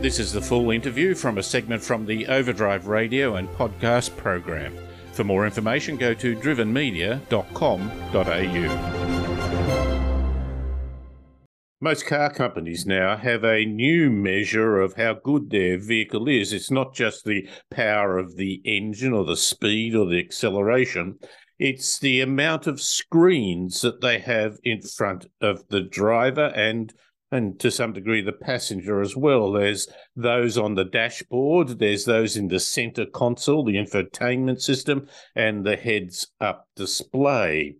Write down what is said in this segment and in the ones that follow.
This is the full interview from a segment from the Overdrive radio and podcast program. For more information, go to drivenmedia.com.au. Most car companies now have a new measure of how good their vehicle is. It's not just the power of the engine or the speed or the acceleration, it's the amount of screens that they have in front of the driver and and to some degree the passenger as well. There's those on the dashboard, there's those in the center console, the infotainment system, and the heads up display.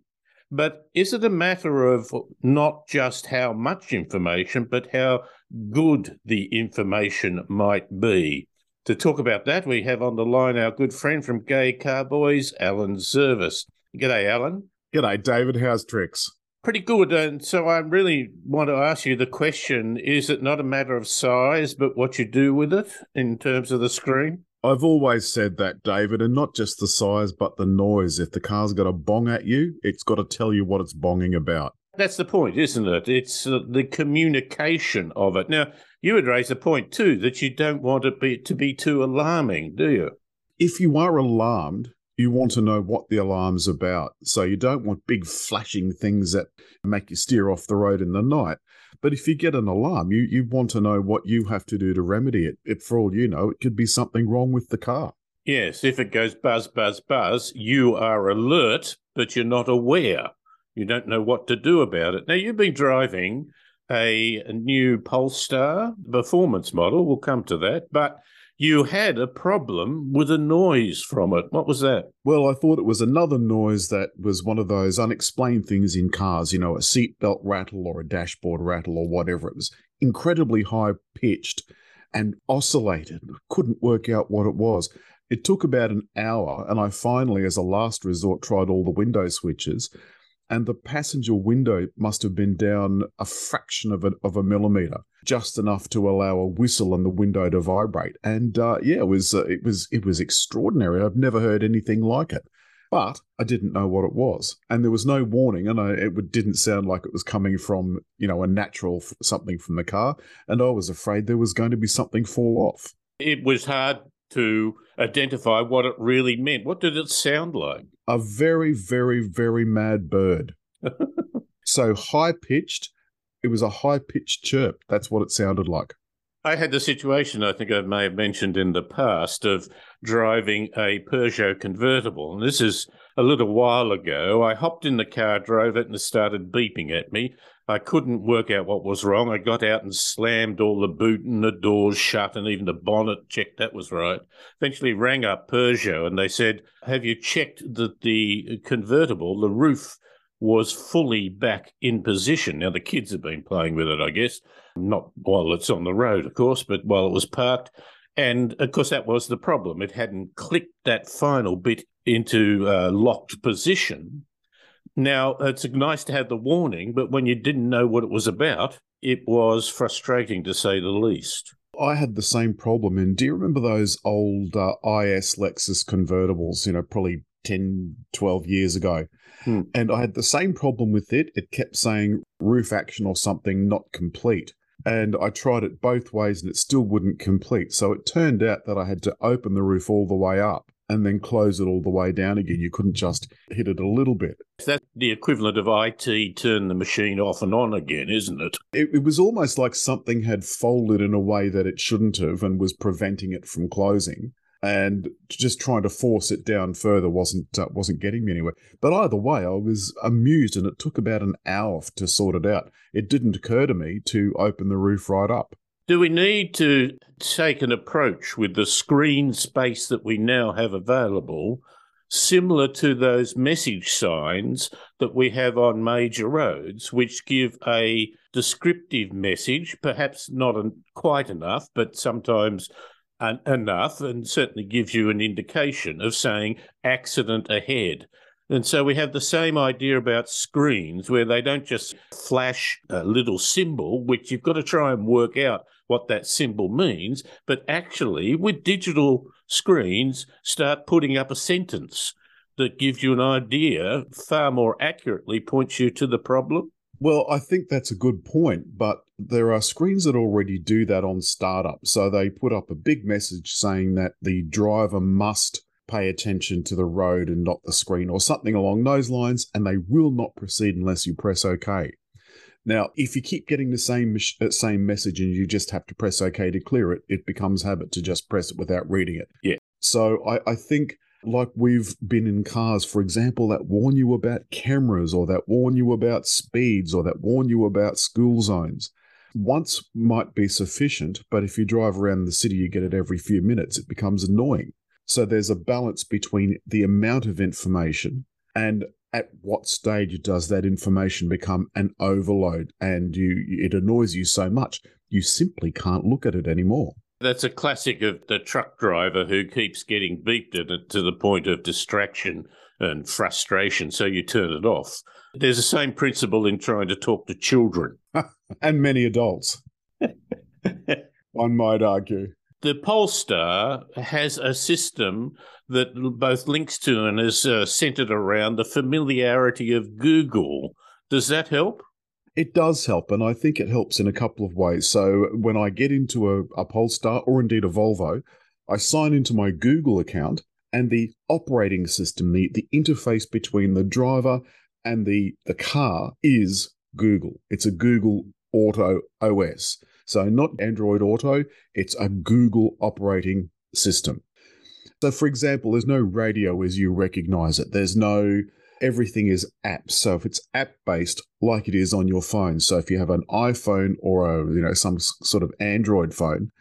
But is it a matter of not just how much information, but how good the information might be? To talk about that, we have on the line our good friend from Gay Car Boys, Alan Zurvas. G'day, Alan. G'day, David. How's tricks? Pretty good. And so I really want to ask you the question is it not a matter of size, but what you do with it in terms of the screen? I've always said that, David, and not just the size, but the noise. If the car's got a bong at you, it's got to tell you what it's bonging about. That's the point, isn't it? It's the communication of it. Now, you would raise a point too that you don't want it be, to be too alarming, do you? If you are alarmed, you want to know what the alarm's about. So you don't want big flashing things that make you steer off the road in the night. But if you get an alarm, you, you want to know what you have to do to remedy it. If, for all you know, it could be something wrong with the car. Yes, if it goes buzz, buzz, buzz, you are alert, but you're not aware. You don't know what to do about it. Now, you've been driving a, new Polestar performance model. We'll come to that. But you had a problem with a noise from it. What was that? Well, I thought it was another noise that was one of those unexplained things in cars, you know, a seatbelt rattle or a dashboard rattle or whatever. It was incredibly high pitched and oscillated. Couldn't work out what it was. It took about an hour, and I finally, as a last resort, tried all the window switches and the passenger window must have been down a fraction of a, of a millimeter, just enough to allow a whistle and the window to vibrate. And uh, yeah, it was uh, it was it was extraordinary. I've never heard anything like it. But I didn't know what it was, and there was no warning, and I, it didn't sound like it was coming from you know a natural something from the car, and I was afraid there was going to be something fall off. It was hard to identify what it really meant. What did it sound like? A very, very, very mad bird. so high pitched, it was a high pitched chirp. That's what it sounded like. I had the situation I think I may have mentioned in the past of driving a Peugeot convertible. And this is a little while ago. I hopped in the car, drove it, and it started beeping at me. I couldn't work out what was wrong. I got out and slammed all the boot and the doors shut and even the bonnet, checked that was right. Eventually rang up Peugeot and they said, Have you checked that the convertible, the roof, was fully back in position? Now, the kids have been playing with it, I guess, not while it's on the road, of course, but while it was parked. And of course, that was the problem. It hadn't clicked that final bit into uh, locked position now, it's nice to have the warning, but when you didn't know what it was about, it was frustrating to say the least. I had the same problem. And do you remember those old uh, IS Lexus convertibles, you know, probably 10, 12 years ago? Hmm. And I had the same problem with it. It kept saying roof action or something not complete. And I tried it both ways and it still wouldn't complete. So it turned out that I had to open the roof all the way up and then close it all the way down again. You couldn't just hit it a little bit. That's the equivalent of IT turn the machine off and on again, isn't it? it? It was almost like something had folded in a way that it shouldn't have and was preventing it from closing. And just trying to force it down further wasn't uh, wasn't getting me anywhere. But either way, I was amused, and it took about an hour to sort it out. It didn't occur to me to open the roof right up. Do we need to take an approach with the screen space that we now have available, similar to those message signs that we have on major roads, which give a descriptive message, perhaps not quite enough, but sometimes enough, and certainly gives you an indication of saying accident ahead? And so we have the same idea about screens where they don't just flash a little symbol, which you've got to try and work out what that symbol means, but actually with digital screens, start putting up a sentence that gives you an idea, far more accurately points you to the problem. Well, I think that's a good point, but there are screens that already do that on startup. So they put up a big message saying that the driver must pay attention to the road and not the screen or something along those lines, and they will not proceed unless you press OK. Now, if you keep getting the same uh, same message and you just have to press OK to clear it, it becomes habit to just press it without reading it. Yeah. So I, I think like we've been in cars, for example, that warn you about cameras or that warn you about speeds or that warn you about school zones. Once might be sufficient, but if you drive around the city, you get it every few minutes, it becomes annoying. So there's a balance between the amount of information and at what stage does that information become an overload and you it annoys you so much you simply can't look at it anymore. That's a classic of the truck driver who keeps getting beeped at it to the point of distraction and frustration so you turn it off. There's the same principle in trying to talk to children. And many adults. One might argue the Polestar has a system that both links to and is uh, centered around the familiarity of Google. Does that help? It does help, and I think it helps in a couple of ways. So when I get into a, a Polestar or indeed a Volvo, I sign into my Google account, and the operating system, the, the interface between the driver and the, the car is Google. It's a Google Auto OS. So, not Android Auto, it's a Google operating system. So, for example, there's no radio as you recognize it. There's no, everything is apps. So, if it's app based, like it is on your phone. So, if you have an iPhone or a, you know, some sort of Android phone,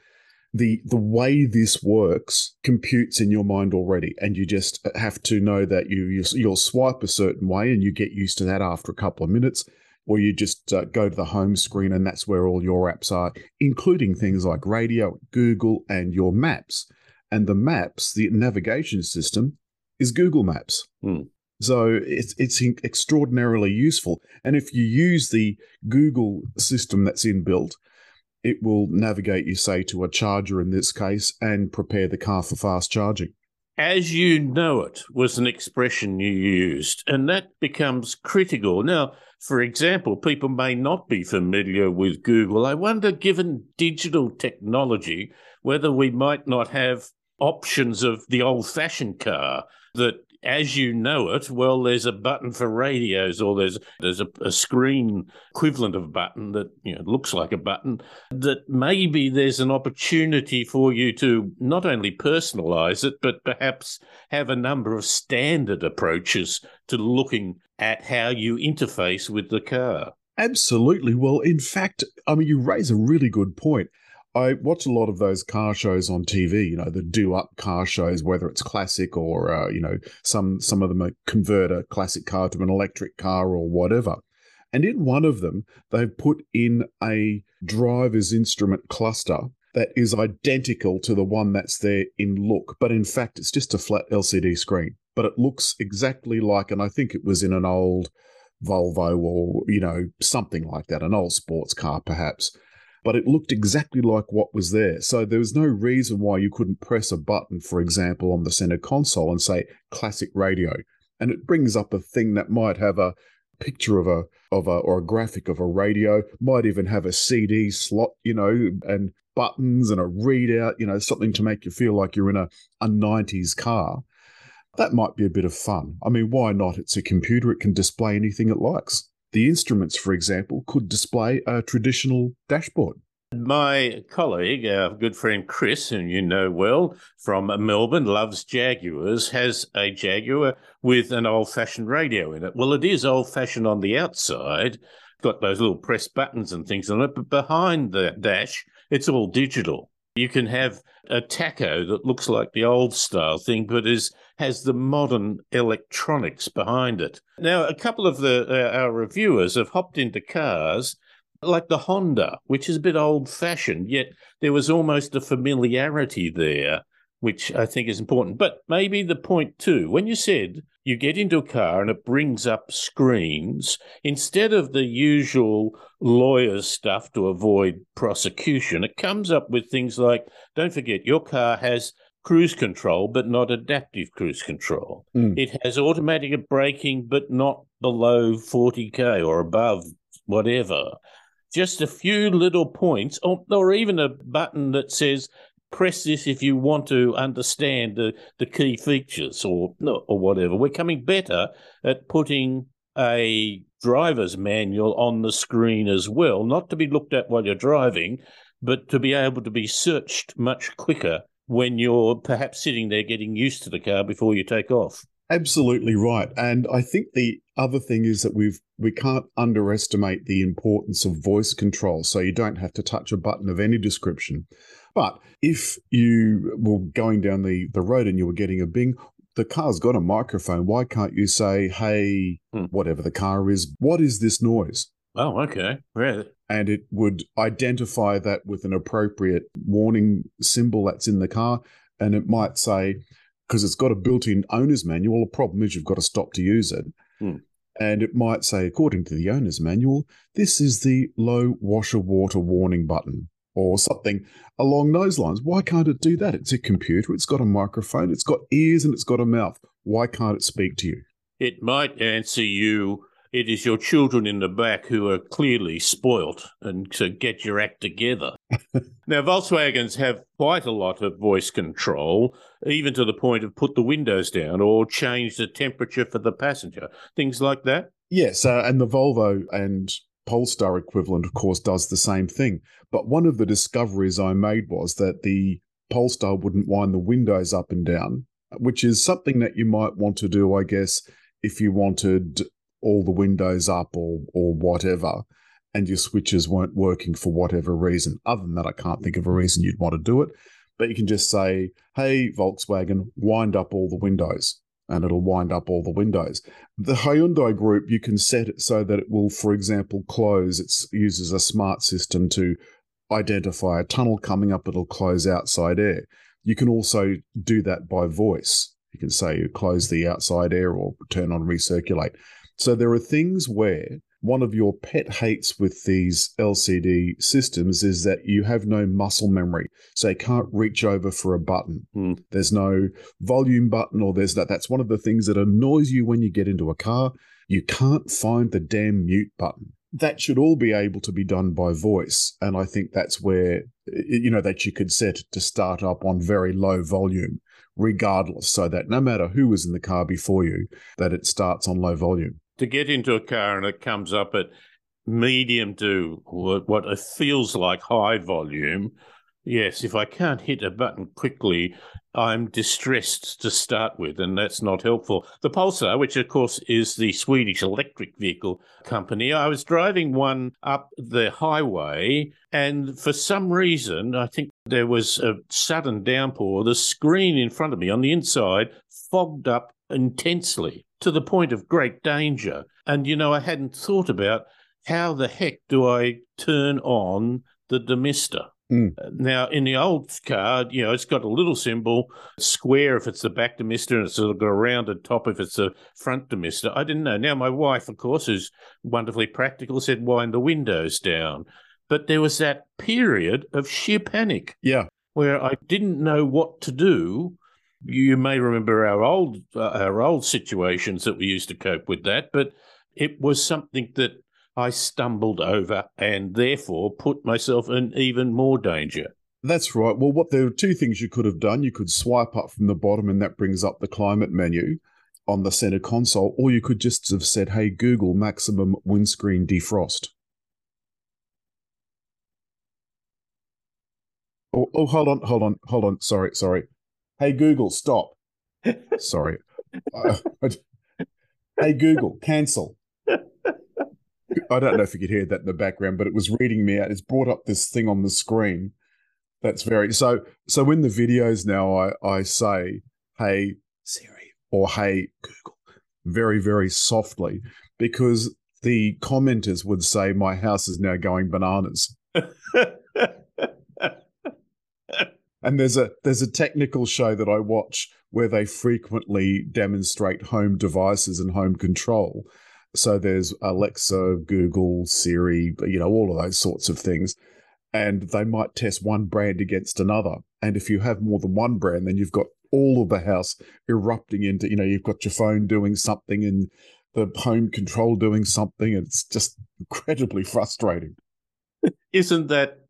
the the way this works computes in your mind already and you just have to know that you, you you'll swipe a certain way and you get used to that after a couple of minutes or you just uh, go to the home screen and that's where all your apps are, including things like radio, Google, and your maps. And the maps, the navigation system, is Google Maps. Hmm. So it's it's extraordinarily useful. And if you use the Google system that's inbuilt, it will navigate you, say, to a charger in this case, and prepare the car for fast charging. As you know it was an expression you used, and that becomes critical. Now, for example, people may not be familiar with Google. I wonder, given digital technology, whether we might not have options of the old fashioned car that as you know it, well, there's a button for radios, or there's there's a, a, screen equivalent of a button that you know looks like a button. That maybe there's an opportunity for you to not only personalize it, but perhaps have a number of standard approaches to looking at how you interface with the car. Absolutely. Well, in fact, I mean, you raise a really good point. I watch a lot of those car shows on TV. You know, the do up car shows, whether it's classic or uh, you know some some of them convert a classic car to an electric car or whatever. And in one of them, they've put in a driver's instrument cluster that is identical to the one that's there in look, but in fact, it's just a flat LCD screen. But it looks exactly like, and I think it was in an old Volvo or you know something like that, an old sports car perhaps but it looked exactly like what was there. So there was no reason why you couldn't press a button, for example, on the center console and say classic radio. And it brings up a thing that might have a picture of a of a or a graphic of a radio, might even have a CD slot, you know, and buttons and a readout, you know, something to make you feel like you're in a, a 90s car. That might be a bit of fun. I mean, why not? It's a computer, it can display anything it likes. The instruments, for example, could display a traditional dashboard. My colleague, our good friend Chris, whom you know well from Melbourne, loves Jaguars, has a Jaguar with an old fashioned radio in it. Well, it is old fashioned on the outside, got those little press buttons and things on it, but behind the dash, it's all digital. You can have a tacho that looks like the old style thing, but is has the modern electronics behind it. Now, a couple of the uh, our reviewers have hopped into cars like the Honda, which is a bit old fashioned, yet there was almost a familiarity there, which I think is important. But maybe the point too, when you said you get into a car and it brings up screens, instead of the usual lawyer's stuff to avoid prosecution, it comes up with things like don't forget, your car has cruise control, but not adaptive cruise control. Mm. It has automatic braking, but not below 40k or above, whatever. just a few little points, or, or even a button that says press this if you want to understand the, the key features or or whatever. We're coming better at putting a driver's manual on the screen as well, not to be looked at while you're driving, but to be able to be searched much quicker when you're perhaps sitting there getting used to the car before you take off. Absolutely right. And I think the other thing is that we've we can't underestimate the importance of voice control. So you don't have to touch a button of any description. But if you were going down the, the road and you were getting a bing, the car's got a microphone. Why can't you say, hey, hmm. whatever the car is, what is this noise? Oh, okay. Really? And it would identify that with an appropriate warning symbol that's in the car. And it might say, because it's got a built in owner's manual, the problem is you've got to stop to use it. Hmm. And it might say, according to the owner's manual, this is the low washer water warning button or something along those lines. Why can't it do that? It's a computer, it's got a microphone, it's got ears, and it's got a mouth. Why can't it speak to you? It might answer you. It is your children in the back who are clearly spoilt, and so get your act together. now, Volkswagens have quite a lot of voice control, even to the point of put the windows down or change the temperature for the passenger, things like that. Yes, uh, and the Volvo and Polestar equivalent, of course, does the same thing. But one of the discoveries I made was that the Polestar wouldn't wind the windows up and down, which is something that you might want to do, I guess, if you wanted all the windows up or or whatever, and your switches weren't working for whatever reason. Other than that, I can't think of a reason you'd want to do it. But you can just say, "Hey, Volkswagen, wind up all the windows." and it'll wind up all the windows. The Hyundai group, you can set it so that it will, for example, close. It uses a smart system to identify a tunnel coming up, it'll close outside air. You can also do that by voice. You can say close the outside air or turn on recirculate. So there are things where one of your pet hates with these LCD systems is that you have no muscle memory. So you can't reach over for a button. Mm. There's no volume button or there's that. That's one of the things that annoys you when you get into a car. You can't find the damn mute button. That should all be able to be done by voice. And I think that's where, you know, that you could set to start up on very low volume, regardless, so that no matter who was in the car before you, that it starts on low volume to get into a car and it comes up at medium to what it feels like high volume, yes, if I can't hit a button quickly, I'm distressed to start with, and that's not helpful. The Polestar, which of course is the Swedish electric vehicle company, I was driving one up the highway, and for some reason, I think there was a sudden downpour. The screen in front of me on the inside fogged up intensely to the point of great danger. And, you know, I hadn't thought about how the heck do I turn on the demister? Mm. Now, in the old car, you know, it's got a little symbol, square if it's the back demister, and it's got a rounded top if it's the front demister. I didn't know. Now, my wife, of course, who's wonderfully practical, said wind the windows down. But there was that period of sheer panic. Yeah. Where I didn't know what to do you may remember our old uh, our old situations that we used to cope with that, but it was something that I stumbled over and therefore put myself in even more danger. That's right. Well, what there are two things you could have done. You could swipe up from the bottom, and that brings up the climate menu on the center console, or you could just have said, "Hey Google, maximum windscreen defrost." Oh, oh, hold on, hold on, hold on. Sorry, sorry. Hey Google, stop. Sorry. Uh, hey Google, cancel. I don't know if you could hear that in the background, but it was reading me out. It's brought up this thing on the screen. That's very so. So in the videos now, I I say, "Hey Siri" or "Hey Google," very very softly, because the commenters would say, "My house is now going bananas." And there's a there's a technical show that I watch where they frequently demonstrate home devices and home control. So there's Alexa, Google, Siri, you know, all of those sorts of things. And they might test one brand against another. And if you have more than one brand, then you've got all of the house erupting into, you know, you've got your phone doing something and the home control doing something. It's just incredibly frustrating. Isn't that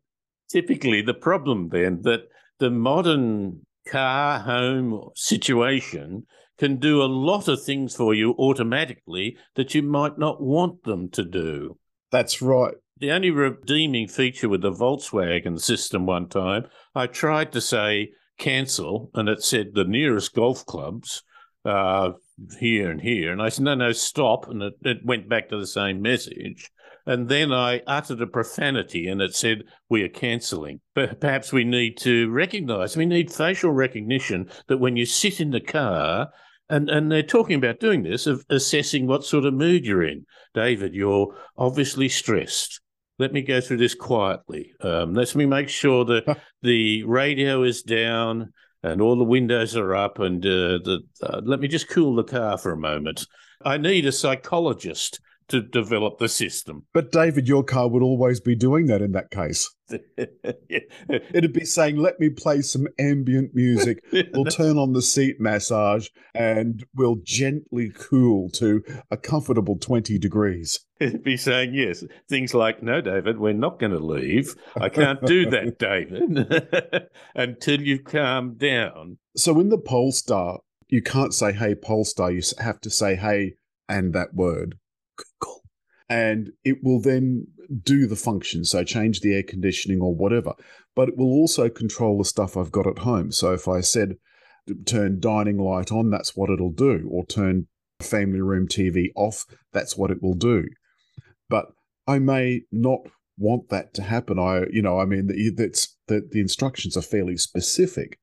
typically the problem then that the modern car home situation can do a lot of things for you automatically that you might not want them to do. That's right. The only redeeming feature with the Volkswagen system one time, I tried to say cancel, and it said the nearest golf clubs uh, here and here. And I said, no, no, stop. And it, it went back to the same message. And then I uttered a profanity and it said, We are cancelling. But perhaps we need to recognize, we need facial recognition that when you sit in the car, and, and they're talking about doing this, of assessing what sort of mood you're in. David, you're obviously stressed. Let me go through this quietly. Um, let me make sure that the radio is down and all the windows are up, and uh, the, uh, let me just cool the car for a moment. I need a psychologist to develop the system. But David, your car would always be doing that in that case. It'd be saying, let me play some ambient music. We'll turn on the seat massage and we'll gently cool to a comfortable 20 degrees. It'd be saying, yes, things like, no, David, we're not going to leave. I can't do that, David, until you calm down. So in the Polestar, you can't say, hey, Polestar. You have to say, hey, and that word. Google. And it will then do the function, so change the air conditioning or whatever. But it will also control the stuff I've got at home. So if I said turn dining light on, that's what it'll do, or turn family room TV off, that's what it will do. But I may not want that to happen. I, you know, I mean, that's that the instructions are fairly specific,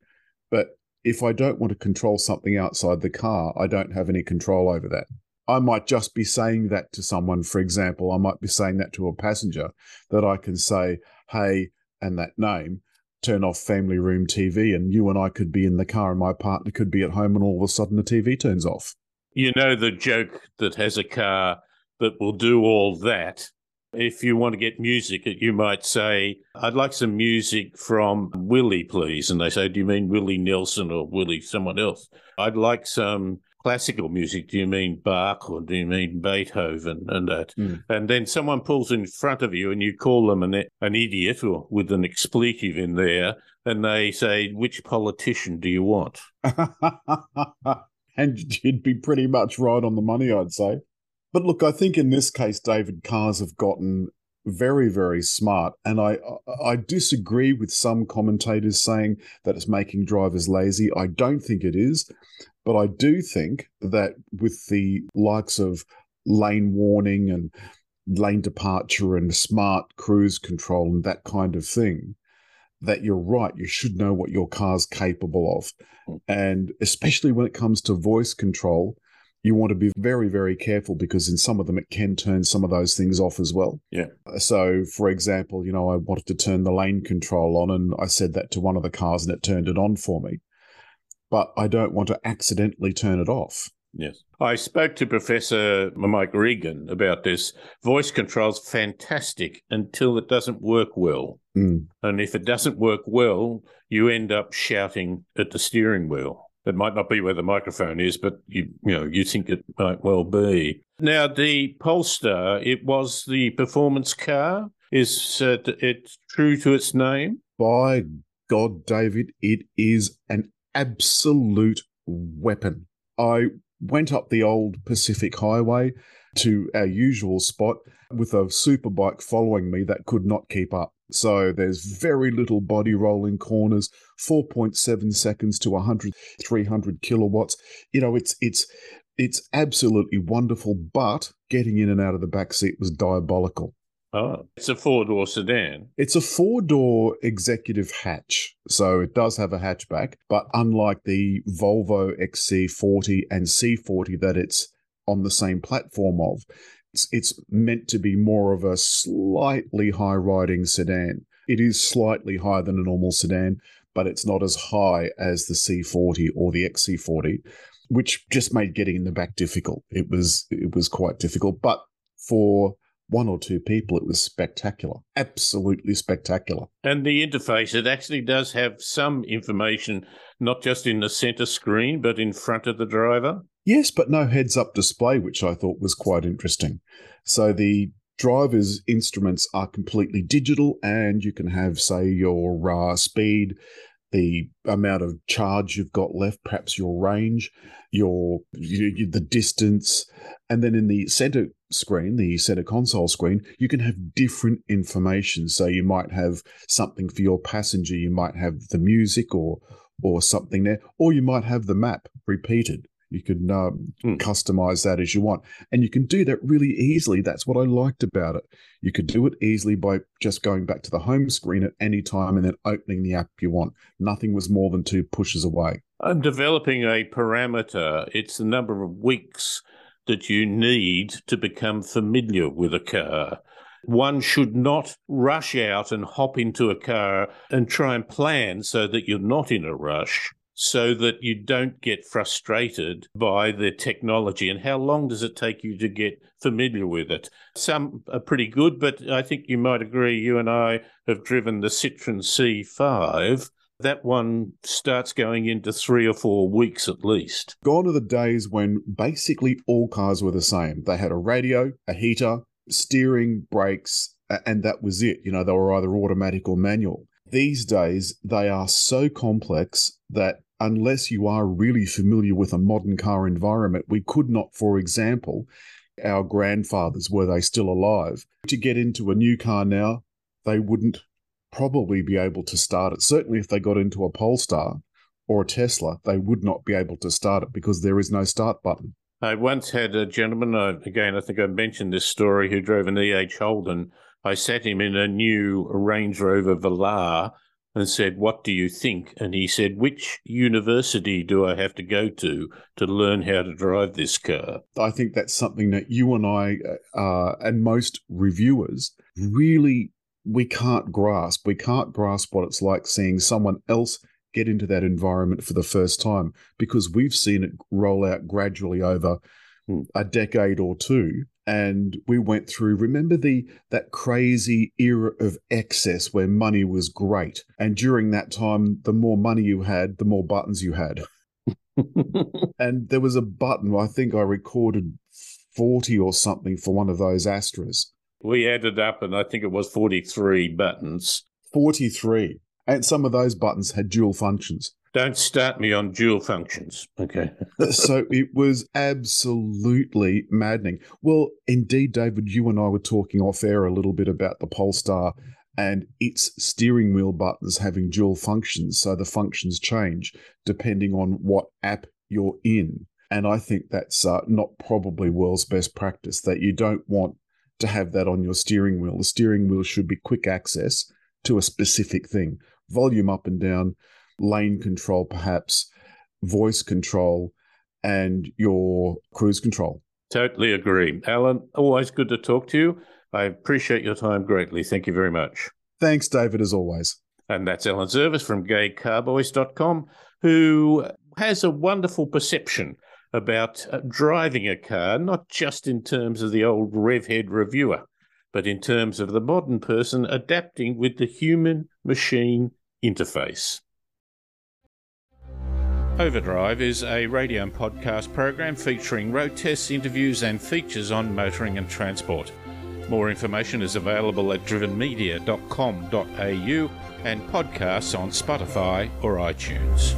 but if I don't want to control something outside the car, I don't have any control over that. I might just be saying that to someone, for example, I might be saying that to a passenger that I can say, hey, and that name, turn off family room TV, and you and I could be in the car, and my partner could be at home, and all of a sudden the TV turns off. You know, the joke that has a car that will do all that. If you want to get music, you might say, I'd like some music from Willie, please. And they say, Do you mean Willie Nelson or Willie someone else? I'd like some classical music, do you mean Bach or do you mean Beethoven and that? Mm. And then someone pulls in front of you and you call them an, an idiot or with an expletive in there, and they say, which politician do you want? and you'd be pretty much right on the money, I'd say. But look, I think in this case, David, cars have gotten very, very smart. And I, I disagree with some commentators saying that it's making drivers lazy. I don't think it is. But I do think that with the likes of lane warning and lane departure and smart cruise control and that kind of thing, that you're right. You should know what your car's capable of. Hmm. And especially when it comes to voice control, you want to be very, very careful because in some of them it can turn some of those things off as well. Yeah. So, for example, you know, I wanted to turn the lane control on and I said that to one of the cars and it turned it on for me but I don't want to accidentally turn it off. Yes. I spoke to Professor Mike Regan about this. Voice control's fantastic until it doesn't work well. Mm. And if it doesn't work well, you end up shouting at the steering wheel. It might not be where the microphone is, but you you know, you think it might well be. Now the Polestar, it was the performance car. Is uh, it true to its name? By God, David, it is an absolute weapon. I went up the old Pacific Highway to our usual spot with a superbike following me that could not keep up. So there's very little body rolling corners, 4.7 seconds to 100, 300 kilowatts. You know, it's it's it's absolutely wonderful, but getting in and out of the back seat was diabolical. Oh, it's a four door sedan. It's a four door executive hatch. So it does have a hatchback, but unlike the Volvo XC40 and C40 that it's on the same platform of, it's, it's meant to be more of a slightly high riding sedan. It is slightly higher than a normal sedan, but it's not as high as the C40 or the XC40, which just made getting in the back difficult. It was it was quite difficult, but for one or two people, it was spectacular. Absolutely spectacular. And the interface, it actually does have some information, not just in the center screen, but in front of the driver. Yes, but no heads up display, which I thought was quite interesting. So the driver's instruments are completely digital, and you can have, say, your uh, speed, the amount of charge you've got left, perhaps your range, your you, the distance, and then in the center screen, the center console screen, you can have different information. So you might have something for your passenger, you might have the music or or something there, or you might have the map repeated. You can um, mm. customize that as you want. And you can do that really easily. That's what I liked about it. You could do it easily by just going back to the home screen at any time and then opening the app you want. Nothing was more than two pushes away. I'm developing a parameter. It's the number of weeks that you need to become familiar with a car. One should not rush out and hop into a car and try and plan so that you're not in a rush so that you don't get frustrated by the technology. And how long does it take you to get familiar with it? Some are pretty good, but I think you might agree. You and I have driven the Citroen C5. That one starts going into three or four weeks at least. Gone are the days when basically all cars were the same. They had a radio, a heater, steering, brakes, and that was it. You know, they were either automatic or manual. These days, they are so complex that unless you are really familiar with a modern car environment, we could not, for example, our grandfathers, were they still alive, to get into a new car now, they wouldn't probably be able to start it. Certainly, if they got into a Polestar or a Tesla, they would not be able to start it because there is no start button. I once had a gentleman, uh, again, I think I mentioned this story, who drove an EH Holden. I sat him in a new Range Rover Velar and said, What do you think? And he said, Which university do I have to go to to learn how to drive this car? I think that's something that you and I, uh, and most reviewers, really we can't grasp. We can't grasp what it's like seeing someone else get into that environment for the first time because we've seen it roll out gradually over hmm. a decade or two and we went through remember the that crazy era of excess where money was great and during that time the more money you had the more buttons you had and there was a button i think i recorded 40 or something for one of those astras we added up and i think it was 43 buttons 43 and some of those buttons had dual functions don't start me on dual functions. Okay. so it was absolutely maddening. Well, indeed, David, you and I were talking off air a little bit about the Polestar and its steering wheel buttons having dual functions. So the functions change depending on what app you're in. And I think that's uh, not probably world's best practice, that you don't want to have that on your steering wheel. The steering wheel should be quick access to a specific thing volume up and down lane control, perhaps, voice control, and your cruise control. Totally agree. Alan, always good to talk to you. I appreciate your time greatly. Thank you very much. Thanks, David, as always. And that's Alan Zurvas from gaycarboys.com, who has a wonderful perception about uh, driving a car, not just in terms of the old revhead reviewer, but in terms of the modern person adapting with the human machine interface. Overdrive is a radio and podcast program featuring road tests, interviews, and features on motoring and transport. More information is available at drivenmedia.com.au and podcasts on Spotify or iTunes.